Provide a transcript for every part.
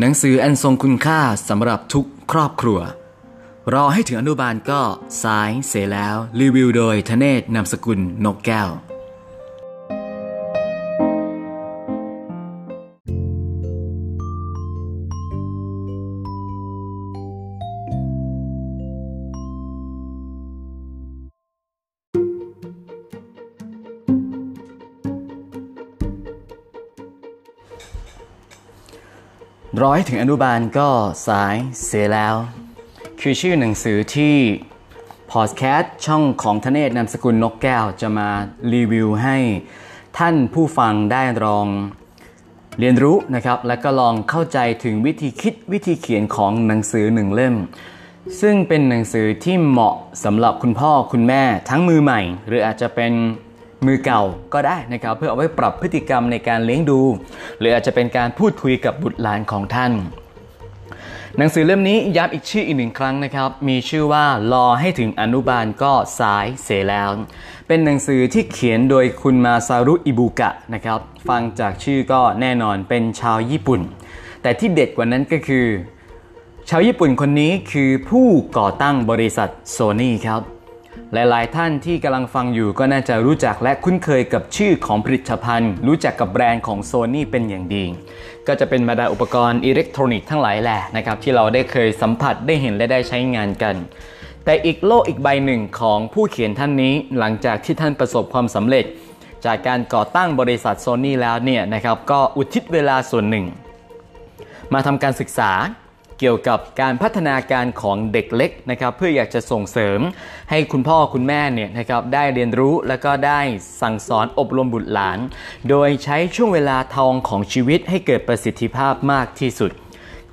หนังสืออันทรงคุณค่าสำหรับทุกครอบครัว รอให้ถึงอนุบาลก็สายเสียแล้ว รีวิวโดยทเนศนามสกุลนกแก้ว ร้อยถึงอนุบาลก็สายเสียแล้ว คือชื่อหนังสือที่พอดแคสต์ช่องของทเนศนามสกุลนกแก้วจะมารีวิวให้ท่านผู้ฟังได้ลองเรียนรู้นะครับ และก็ลองเข้าใจถึงวิธีคิดวิธีเขียนของหนังสือหนึ่งเล่ม ซึ่งเป็นหนังสือที่เหมาะสำหรับคุณพ่อคุณแม่ทั้งมือใหม่ หรืออาจจะเป็น มือเก่าก็ได้นะครับ เพื่อเอาไว้ปรับพฤติกรรมในการเลี้ยงดู หรืออาจจะเป็นการพูดคุยกับบุตรหลานของท่าน หนังสือเล่มนี้ย้ำอีกชื่ออีกหนึ่งครั้งนะครับ มีชื่อว่ารอให้ถึงอนุบาลก็สายเสียแล้ว เป็นหนังสือที่เขียนโดยคุณมาซารุอิบุกะนะครับ ฟังจากชื่อก็แน่นอนเป็นชาวญี่ปุ่น แต่ที่เด็ดกว่านั้นก็คือ ชาวญี่ปุ่นคนนี้คือผู้ก่อตั้งบริษัทโซนี่ครับ หลายๆ ท่านที่กำลังฟังอยู่ก็น่าจะรู้จักและคุ้นเคยกับชื่อของผลิตภัณฑ์ รู้จักกับแบรนด์ของโซนี่เป็นอย่างดี ก็จะเป็นบรรดาอุปกรณ์อิเล็กทรอนิกส์ทั้งหลายแหละนะครับที่เราได้เคยสัมผัสได้เห็นและได้ใช้งานกัน แต่อีกโลกอีกใบหนึ่งของผู้เขียนท่านนี้หลังจากที่ท่านประสบความสำเร็จ จากการก่อตั้งบริษัทโซนี่แล้วเนี่ยนะครับก็อุทิศเวลาส่วนหนึ่ง มาทำการศึกษา เกี่ยวกับการพัฒนาการของเด็กเล็กนะครับเพื่ออยากจะส่งเสริมให้คุณพ่อคุณแม่เนี่ยนะครับได้เรียนรู้แล้วก็ได้สั่งสอนอบรมบุตรหลาน โดยใช้ช่วงเวลาทองของชีวิตให้เกิดประสิทธิภาพมากที่สุด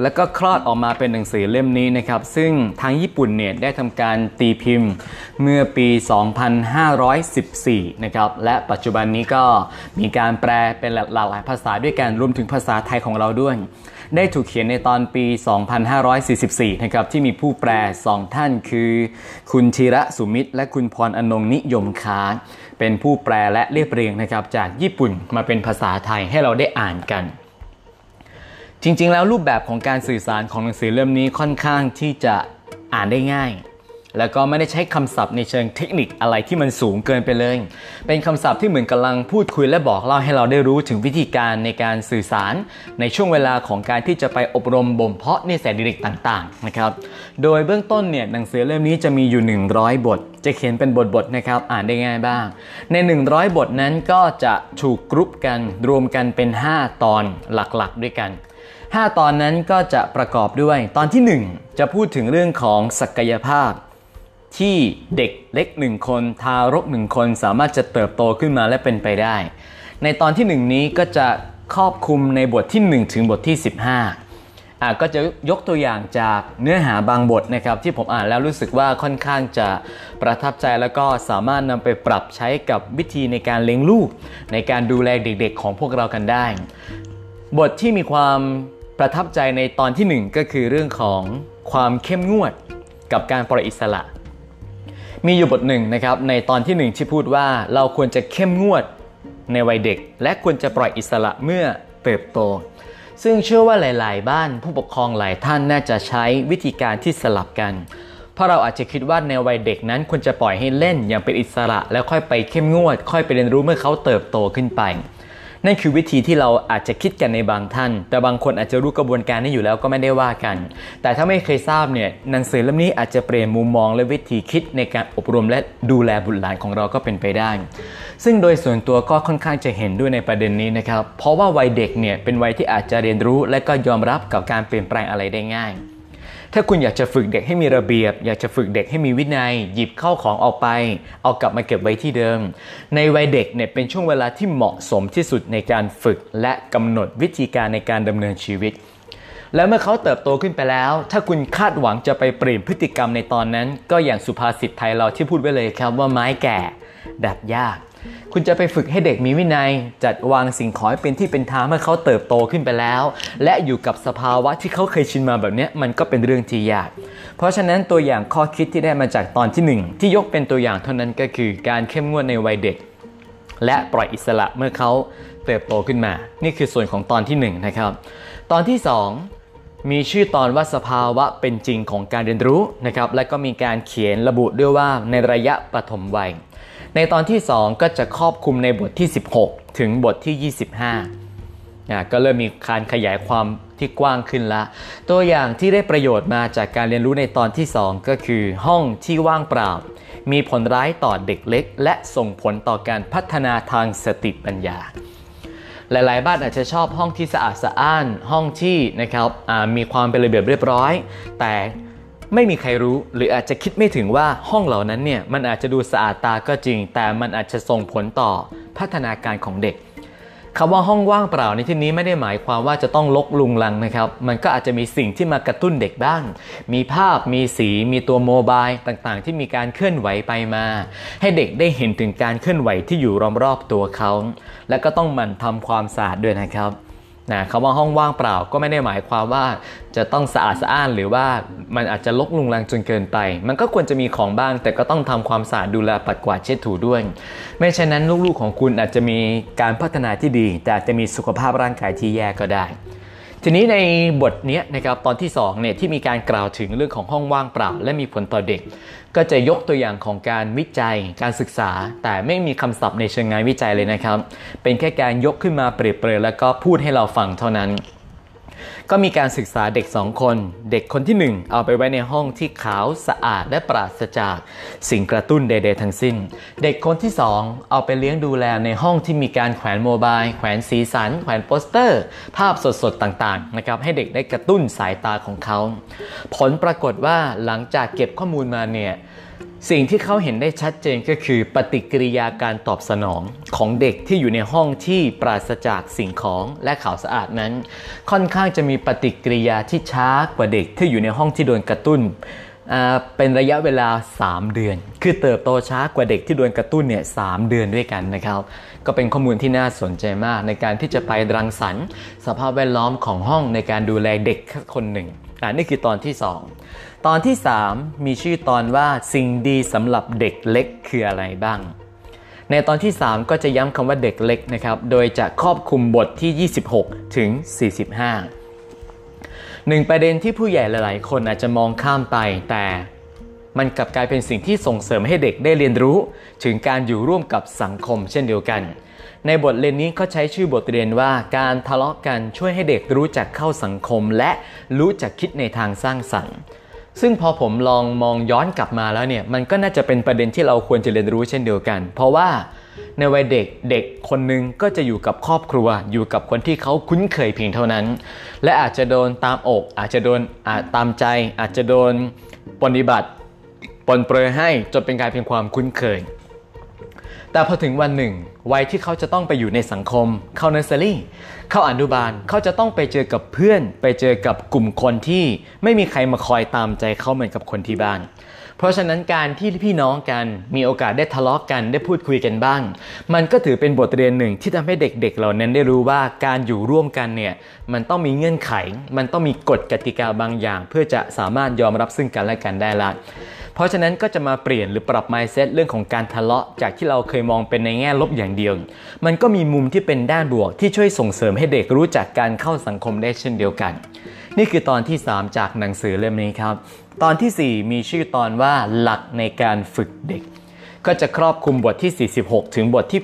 แล้วก็คลอดออกมาเป็นหนังสือเล่มนี้นะครับซึ่งทางญี่ปุ่นเนี่ยได้ทำการตีพิมพ์เมื่อปี 2514 นะครับและปัจจุบันนี้ก็มีการแปลเป็นหลากหลายภาษาด้วยกันรวมถึงภาษาไทยของเราด้วย ได้ถูกเขียนในตอนปี 2544 นะครับ ที่มีผู้แปลสองท่านคือ คุณธีระสุมิตร และคุณพรอนงนิยมค้า เป็นผู้แปลและเรียบเรียงนะครับ จากญี่ปุ่นมาเป็นภาษาไทยให้เราได้อ่านกัน จริงๆ แล้วรูปแบบของการสื่อสารของหนังสือเล่มนี้ค่อนข้างที่จะอ่านได้ง่าย แล้วก็ไม่ได้ใช้คำศัพท์ในเชิงเทคนิคอะไรที่มันสูงเกินไปเลย เป็นคำศัพท์ที่เหมือนกำลังพูดคุยและบอกเล่าให้เราได้รู้ถึงวิธีการในการสื่อสาร ในช่วงเวลาของการที่จะไปอบรมบ่มเพาะนิสัยเด็กต่างๆนะครับ โดยเบื้องต้นเนี่ยหนังสือเล่มนี้จะมีอยู่ 100 บท จะเขียนเป็นบทๆนะครับอ่านได้ง่ายบ้าง ใน 100 บทนั้นก็จะถูกกรุ๊ปกันรวมกันเป็น 5 ตอนหลักๆ ด้วยกัน5 ตอนนั้นก็จะประกอบด้วย ตอนที่ 1 จะพูดถึงเรื่องของศักยภาพ ที่เด็กเล็กหนึ่งคนทารกหนึ่งคนสามารถจะเติบโตขึ้นมาและเป็นไปได้ ในตอนที่1นี้ก็จะครอบคลุมในบทที่ 1 ถึงบทที่ 15อะก็จะยกตัวอย่างจากเนื้อหาบางบทนะครับ ที่ผมอ่านแล้วรู้สึกว่าค่อนข้างจะประทับใจแล้วก็สามารถนำไปปรับใช้กับวิธีในการเลี้ยงลูก ในการดูแลเด็กๆ ของพวกเรากันได้ บทที่มีความประทับใจในตอนที่ 1 ก็คือเรื่องของความเข้มงวดกับการปล่อยอิสระ มีอยู่บทหนึ่งนะครับในตอนที่ 1 ที่พูดว่าเราควรจะเข้มงวดในวัยเด็ก และควรจะปล่อยอิสระเมื่อเติบโต ซึ่งเชื่อว่าหลาย ๆ บ้านผู้ปกครองหลายท่านน่าจะใช้วิธีการที่สลับกัน เพราะเราอาจจะคิดว่าในวัยเด็กนั้นควรจะปล่อยให้เล่นอย่างเป็นอิสระ แล้วค่อยไปเข้มงวด ค่อยไปเรียนรู้เมื่อเขาเติบโตขึ้นไป นั่นคือวิธีที่เราอาจจะคิดกันในบางท่าน แต่บางคนอาจจะรู้กระบวนการนี้อยู่แล้วก็ไม่ได้ว่ากัน แต่ถ้าไม่เคยทราบเนี่ยหนังสือเล่มนี้อาจจะเปลี่ยนมุมมองและวิธีคิดในการอบรมและดูแลบุตรหลานของเราก็เป็นไปได้ ซึ่งโดยส่วนตัวก็ค่อนข้างจะเห็นด้วยในประเด็นนี้นะครับ เพราะว่าวัยเด็กเนี่ยเป็นวัยที่อาจจะเรียนรู้และก็ยอมรับกับการเปลี่ยนแปลงอะไรได้ง่าย ถ้าคุณอยากจะฝึกเด็กให้มีระเบียบ อยากจะฝึกเด็กให้มีวินัย หยิบเข้าของออกไป เอากลับมาเก็บไว้ที่เดิม ในวัยเด็กเนี่ยเป็นช่วงเวลาที่เหมาะสมที่สุดในการฝึกและกำหนดวิธีการในการดำเนินชีวิต แล้วเมื่อเขาเติบโตขึ้นไปแล้ว ถ้าคุณคาดหวังจะไปเปลี่ยนพฤติกรรมในตอนนั้น ก็อย่างสุภาษิตไทยเราที่พูดไว้เลยครับว่าไม้แก่ดัดยาก คุณจะไปฝึกให้เด็กมีวินัย จัดวางสิ่งของให้เป็นที่เป็นทางเมื่อเขาเติบโตขึ้นไปแล้ว และอยู่กับสภาวะที่เขาเคยชินมาแบบนี้มันก็เป็นเรื่องที่ยาก เพราะฉะนั้นตัวอย่างข้อคิดที่ได้มาจากตอนที่ 1 ที่ยกเป็นตัวอย่างเท่านั้นก็คือการเข้มงวดในวัยเด็ก และปล่อยอิสระเมื่อเขาเติบโตขึ้นมา นี่คือส่วนของตอนที่1นะครับ ตอนที่ 2มีชื่อตอนว่าสภาวะเป็นจริงของการเรียนรู้นะครับ และก็มีการเขียนระบุด้วยว่าในระยะปฐมวัย ในตอนที่ 2 ก็จะครอบคลุมในบทที่ 16 ถึงบทที่ 25นะก็เริ่มมีการขยายความที่กว้างขึ้นละ ตัวอย่างที่ได้ประโยชน์มาจากการเรียนรู้ในตอนที่ 2 ก็คือห้องที่ว่างเปล่า มีผลร้ายต่อเด็กเล็ก และส่งผลต่อการพัฒนาทางสติปัญญา หลาย ๆ บ้านอาจจะชอบห้องที่สะอาดสะอ้าน ห้องที่นะครับมีความเป็นระเบียบเรียบร้อย แต่ ไม่มีใครรู้หรืออาจจะคิดไม่ถึงว่าห้องเหล่านั้นเนี่ยมันอาจจะดูสะอาดตาก็จริง แต่มันอาจจะส่งผลต่อพัฒนาการของเด็กคำว่าห้องว่างเปล่าในที่นี้ไม่ได้หมายความว่าจะต้องลกลุงลังนะครับ มันก็อาจจะมีสิ่งที่มากระตุ้นเด็กบ้าง มีภาพ มีสี มีตัวโมบายต่างๆ ที่มีการเคลื่อนไหวไปมา ให้เด็กได้เห็นถึงการเคลื่อนไหวที่อยู่รอบๆตัวเขา และก็ต้องหมั่นทำความสะอาดด้วยนะครับ นะคำว่าห้องว่างเปล่าก็ไม่ได้หมายความว่าจะต้องสะอาดสะอ้านหรือว่ามันอาจจะลกลุงลังจนเกินไป มันก็ควรจะมีของบ้าง แต่ก็ต้องทำความสะอาดดูแลปัดกวาดเช็ดถูด้วย ไม่เช่นนั้นลูกๆของคุณอาจจะมีการพัฒนาที่ดี แต่อาจจะมีสุขภาพร่างกายที่แย่ก็ได้ ทีนี้ในบทนี้นะครับตอนที่2เนี่ยที่มีการกล่าวถึงเรื่องของห้องว่างเปล่า และมีผลต่อเด็ก ก็จะยกตัวอย่างของการวิจัยการศึกษา แต่ไม่มีคำศัพท์ในเชิงงานวิจัยเลยนะครับ เป็นแค่การยกขึ้นมาเปรียบเปรยแล้วก็พูดให้เราฟังเท่านั้น ก็มีการศึกษาเด็ก 2 คน เด็กคนที่ 1 เอาไปไว้ในห้องที่ขาวสะอาดและปราศจาก สิ่งกระตุ้นใดๆทั้งสิ้น เด็กคนที่ 2 เอาไปเลี้ยงดูแลในห้องที่มีการแขวนโมบายแขวนสีสัน แขวนโปสเตอร์ ภาพสดๆต่างๆนะครับให้เด็กได้กระตุ้นสายตาของเขา ผลปรากฏว่าหลังจากเก็บข้อมูลมาเนี่ย สิ่งที่เขาเห็นได้ชัดเจนก็คือปฏิกิริยาการตอบสนองของเด็กที่อยู่ในห้องที่ปราศจากสิ่งของและข่าวสะอาดนั้น ค่อนข้างจะมีปฏิกิริยาที่ช้ากว่าเด็กที่อยู่ในห้องที่โดนกระตุ้นเป็นระยะเวลา 3 เดือน คือเติบโตช้ากว่าเด็กที่โดนกระตุ้นเนี่ยสเดือนด้วยกันนะครับ ก็เป็นข้อมูลที่น่าสนใจมากในการที่จะไปรังสรรค์ สภาพแวดล้อมของห้องในการดูแลเด็กคนหนึ่งอันนี้คือตอนที่ 2 ตอนที่ 3 มีชื่อตอนว่าสิ่งดีสำหรับเด็กเล็กคืออะไรบ้าง ในตอนที่ 3 ก็จะย้ำคำว่าเด็กเล็กนะครับ โดยจะครอบคลุมบทที่ 26 ถึง 45 หนึ่งประเด็นที่ผู้ใหญ่หลาย ๆ คนอาจจะมองข้ามไป แต่มันกลับกลายเป็นสิ่งที่ส่งเสริมให้เด็กได้เรียนรู้ ถึงการอยู่ร่วมกับสังคมเช่นเดียวกัน ในบทเรียนนี้เขาใช้ชื่อบทเรียนว่าการทะเลาะกันช่วยให้เด็กรู้จักเข้าสังคม และรู้จักคิดในทางสร้างสรรค์ ซึ่งพอผมลองมองย้อนกลับมาแล้วเนี่ยมันก็น่าจะเป็นประเด็นที่เราควรจะเรียนรู้เช่นเดียวกัน เพราะว่าในวัยเด็กเด็กคนหนึ่งก็จะอยู่กับครอบครัว อยู่กับคนที่เขาคุ้นเคยเพียงเท่านั้น และอาจจะโดนตามอก อาจจะโดนอาจตามใจ อาจจะโดนปฏิบัติปนเปรยให้จนเป็นการเพียงความคุ้นเคย แต่พอถึงวันหนึ่ง วัยที่เขาจะต้องไปอยู่ในสังคม เข้าเนสเซอรี่ เข้าอนุบาล เขาจะต้องไปเจอกับเพื่อน ไปเจอกับกลุ่มคนที่ไม่มีใครมาคอยตามใจเขาเหมือนกับคนที่บ้าน เพราะฉะนั้นการที่พี่น้องกันมีโอกาสได้ทะเลาะกกันได้พูดคุยกันบ้าง มันก็ถือเป็นบทเรียนหนึ่งที่ทำให้เด็กๆเหล่านั้นได้รู้ว่าการอยู่ร่วมกันเนี่ยมันต้องมีเงื่อนไข มันต้องมีกฎกติกาบางอย่าง เพื่อจะสามารถยอมรับซึ่งกันและกันได้ละเพราะฉะนั้นก็จะมาเปลี่ยนหรือปรับ mindset เรื่องของการทะเลาะจากที่เราเคยมองเป็นในแง่ลบอย่างเดียว มันก็มีมุมที่เป็นด้านบวกที่ช่วยส่งเสริมให้เด็กรู้จักการเข้าสังคมได้เช่นเดียวกัน นี่คือตอนที่ 3 จากหนังสือเล่มนี้ครับ ตอนที่ 4 มีชื่อตอนว่าหลักในการฝึกเด็ก ก็จะครอบคลุมบทที่ 46 ถึงบทที่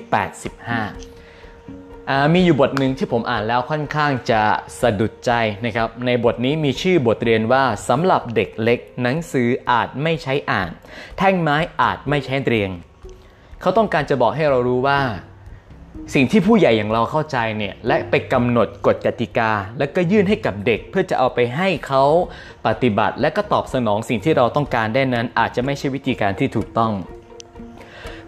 85 มีอยู่บทหนึ่งที่ผมอ่านแล้วค่อนข้างจะสะดุดใจนะครับ ในบทนี้มีชื่อบทเรียนว่าสำหรับเด็กเล็ก หนังสืออาจไม่ใช้อ่าน แท่งไม้อาจไม่ใช้เรียง เขาต้องการจะบอกให้เรารู้ว่า สิ่งที่ผู้ใหญ่อย่างเราเข้าใจเนี่ยและไปกำหนดกฎกติกา แล้วก็ยื่นให้กับเด็กเพื่อจะเอาไปให้เขาปฏิบัติ และก็ตอบสนองสิ่งที่เราต้องการได้นั้น อาจจะไม่ใช่วิธีการที่ถูกต้อง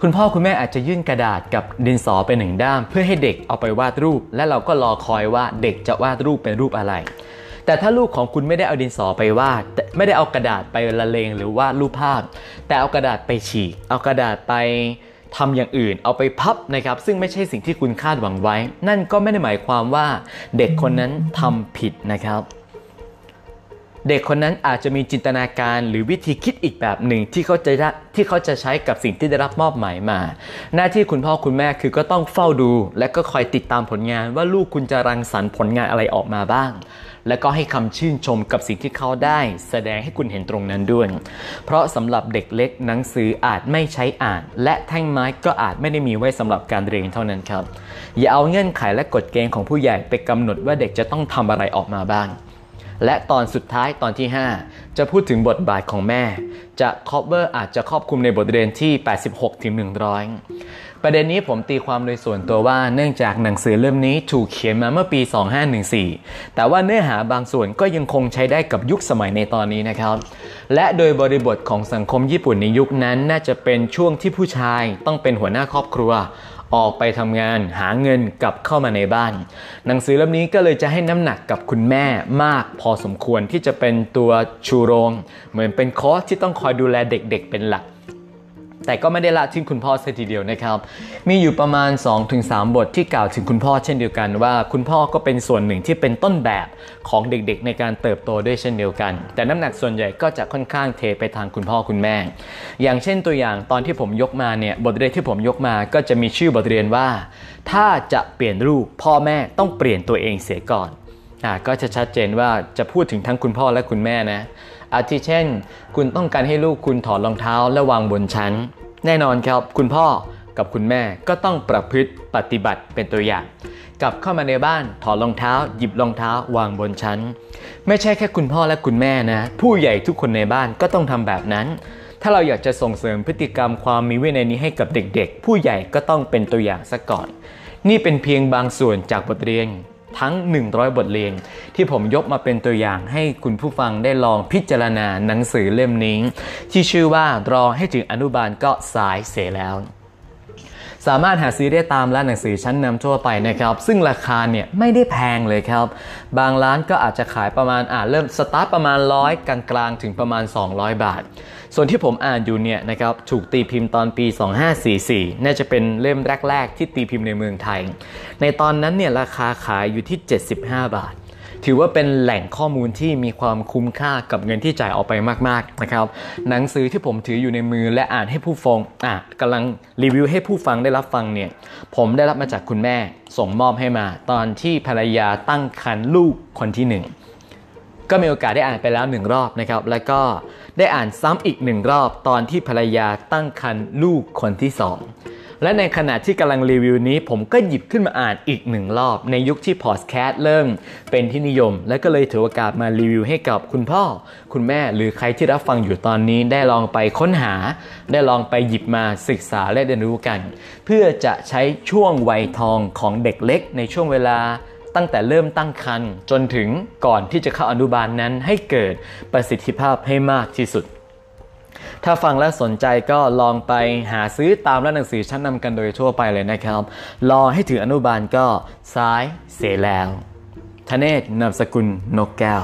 คุณพ่อคุณแม่อาจจะยื่นกระดาษกับดินสอไปหนึ่งด้าม เพื่อให้เด็กเอาไปวาดรูป และเราก็รอคอยว่าเด็กจะวาดรูปเป็นรูปอะไร แต่ถ้าลูกของคุณไม่ได้เอาดินสอไปวาดไม่ได้เอากระดาษไปละเลงหรือวาดรูปภาพ แต่เอากระดาษไปฉีก เอากระดาษไป ทำอย่างอื่นเอาไปพับนะครับ ซึ่งไม่ใช่สิ่งที่คุณคาดหวังไว้ นั่นก็ไม่ได้หมายความว่าเด็กคนนั้นทำผิดนะครับ เด็กคนนั้นอาจจะมีจินตนาการหรือวิธีคิดอีกแบบหนึ่งที่เขาจะที่เขาจะใช้กับสิ่งที่ได้รับมอบหมายมา หน้าที่คุณพ่อคุณแม่คือก็ต้องเฝ้าดู และก็คอยติดตามผลงานว่าลูกคุณจะรังสรรค์ผลงานอะไรออกมาบ้าง และก็ให้คำชื่นชมกับสิ่งที่เขาได้ แสดงให้คุณเห็นตรงนั้นด้วย เพราะสำหรับเด็กเล็กหนังสืออาจไม่ใช้อ่าน และแท่งไม้ก็อาจไม่ได้มีไว้สำหรับการเรียนเท่านั้นครับ อย่าเอาเงื่อนไขและกฎเกณฑ์ของผู้ใหญ่ไปกำหนดว่าเด็กจะต้องทำอะไรออกมาบ้างและตอนสุดท้ายตอนที่ 5 จะพูดถึงบทบาทของแม่ จะ cover อร์อาจจะครอบคลุมในบทเรียนที่ 86ถึง100 ประเด็นนี้ผมตีความโดยส่วนตัวว่าเนื่องจากหนังสือเล่มนี้ถูกเขียนมาเมื่อปี 2514 แต่ว่าเนื้อหาบางส่วนก็ยังคงใช้ได้กับยุคสมัยในตอนนี้นะครับ และโดยบริบทของสังคมญี่ปุ่นในยุคนั้น น่าจะเป็นช่วงที่ผู้ชายต้องเป็นหัวหน้าครอบครัว ออกไปทำงานหาเงินกลับเข้ามาในบ้าน หนังสือเล่มนี้ก็เลยจะให้น้ำหนักกับคุณแม่มาก พอสมควรที่จะเป็นตัวชูโรง เหมือนเป็นคอสที่ต้องคอยดูแลเด็ก ๆ เป็นหลัก แต่ก็ไม่ได้ละทิ้งคุณพ่อเสียทีเดียวนะครับ มีอยู่ประมาณ 2-3 บทที่กล่าวถึงคุณพ่อเช่นเดียวกันว่า คุณพ่อก็เป็นส่วนหนึ่งที่เป็นต้นแบบของเด็กๆ ในการเติบโตด้วยเช่นเดียวกัน แต่น้ำหนักส่วนใหญ่ก็จะค่อนข้างเทไปทางคุณพ่อคุณแม่ อย่างเช่นตัวอย่างตอนที่ผมยกมาเนี่ยบทเรียนที่ผมยกมาก็จะมีชื่อบทเรียนว่า ถ้าจะเปลี่ยนรูปพ่อแม่ต้องเปลี่ยนตัวเองเสียก่อน ก็จะชัดเจนว่าจะพูดถึงทั้งคุณพ่อและคุณแม่นะ อาทิเช่น คุณต้องการให้ลูกคุณถอดรองเท้าและวางบนชั้น แน่นอนครับ คุณพ่อกับคุณแม่ก็ต้องประพฤติปฏิบัติเป็นตัวอย่าง กลับเข้ามาในบ้านถอดรองเท้า หยิบรองเท้าวางบนชั้น ไม่ใช่แค่คุณพ่อและคุณแม่นะ ผู้ใหญ่ทุกคนในบ้านก็ต้องทำแบบนั้น ถ้าเราอยากจะส่งเสริมพฤติกรรมความมีวินัยนี้ให้กับเด็กๆ ผู้ใหญ่ก็ต้องเป็นตัวอย่างซะก่อน นี่เป็นเพียงบางส่วนจากบทเรียน ทั้ง 100 บทเรียนที่ผมยกมาเป็นตัวอย่างให้คุณผู้ฟังได้ลองพิจารณาหนังสือเล่มนี้ ที่ชื่อว่ารอให้ถึงอนุบาลก็สายเสียแล้ว สามารถหาซื้อได้ตามร้านหนังสือชั้นนำทั่วไปนะครับ ซึ่งราคาเนี่ยไม่ได้แพงเลยครับ บางร้านก็อาจจะขายประมาณอ่าเริ่มสตาร์ทประมาณร้อยกลางๆถึงประมาณ 200 บาท ส่วนที่ผมอ่านอยู่เนี่ยนะครับถูกตีพิมพ์ตอนปี 2544 น่าจะเป็นเล่มแรก ๆ ที่ตีพิมพ์ในเมืองไทย ในตอนนั้นเนี่ยราคาขายอยู่ที่ 75 บาท ถือว่าเป็นแหล่งข้อมูลที่มีความคุ้มค่ากับเงินที่จ่ายออกไปมากๆนะครับหนังสือที่ผมถืออยู่ในมือและอ่านให้ผู้ฟังอะกำลังรีวิวให้ผู้ฟังได้รับฟังเนี่ยผมได้รับมาจากคุณแม่ส่งมอบให้มา ตอนที่ภรรยาตั้งครรภ์ลูกคนที่หนึ่งก็มีโอกาสได้อ่านไปแล้วหนึ่งรอบนะครับ แล้วก็ ได้อ่านซ้ำอีกหนึ่งรอบตอนที่ภรรยาตั้งครรภ์ลูกคนที่สองและในขณะที่กำลังรีวิวนี้ ผมก็หยิบขึ้นมาอ่านอีกหนึ่งรอบ ในยุคที่พอดแคสต์เริ่มเป็นที่นิยม และก็เลยถือโอกาสมารีวิวให้กับคุณพ่อ คุณแม่หรือใครที่รับฟังอยู่ตอนนี้ได้ลองไปค้นหา ได้ลองไปหยิบมาศึกษาและเรียนรู้กัน เพื่อจะใช้ช่วงวัยทองของเด็กเล็ก ในช่วงเวลา ตั้งแต่เริ่มตั้งครรภ์จนถึงก่อนที่จะเข้าอนุบาลนนั้นให้เกิดประสิทธิภาพให้มากที่สุด ถ้าฟังและสนใจก็ลองไปหาซื้อตามร้านหนังสือชั้นนำกันโดยทั่วไปเลยนะครับ รอให้ถึงอนุบาลก็ซ้ายเสแล้วทเนศนามสกุลนกแก้ว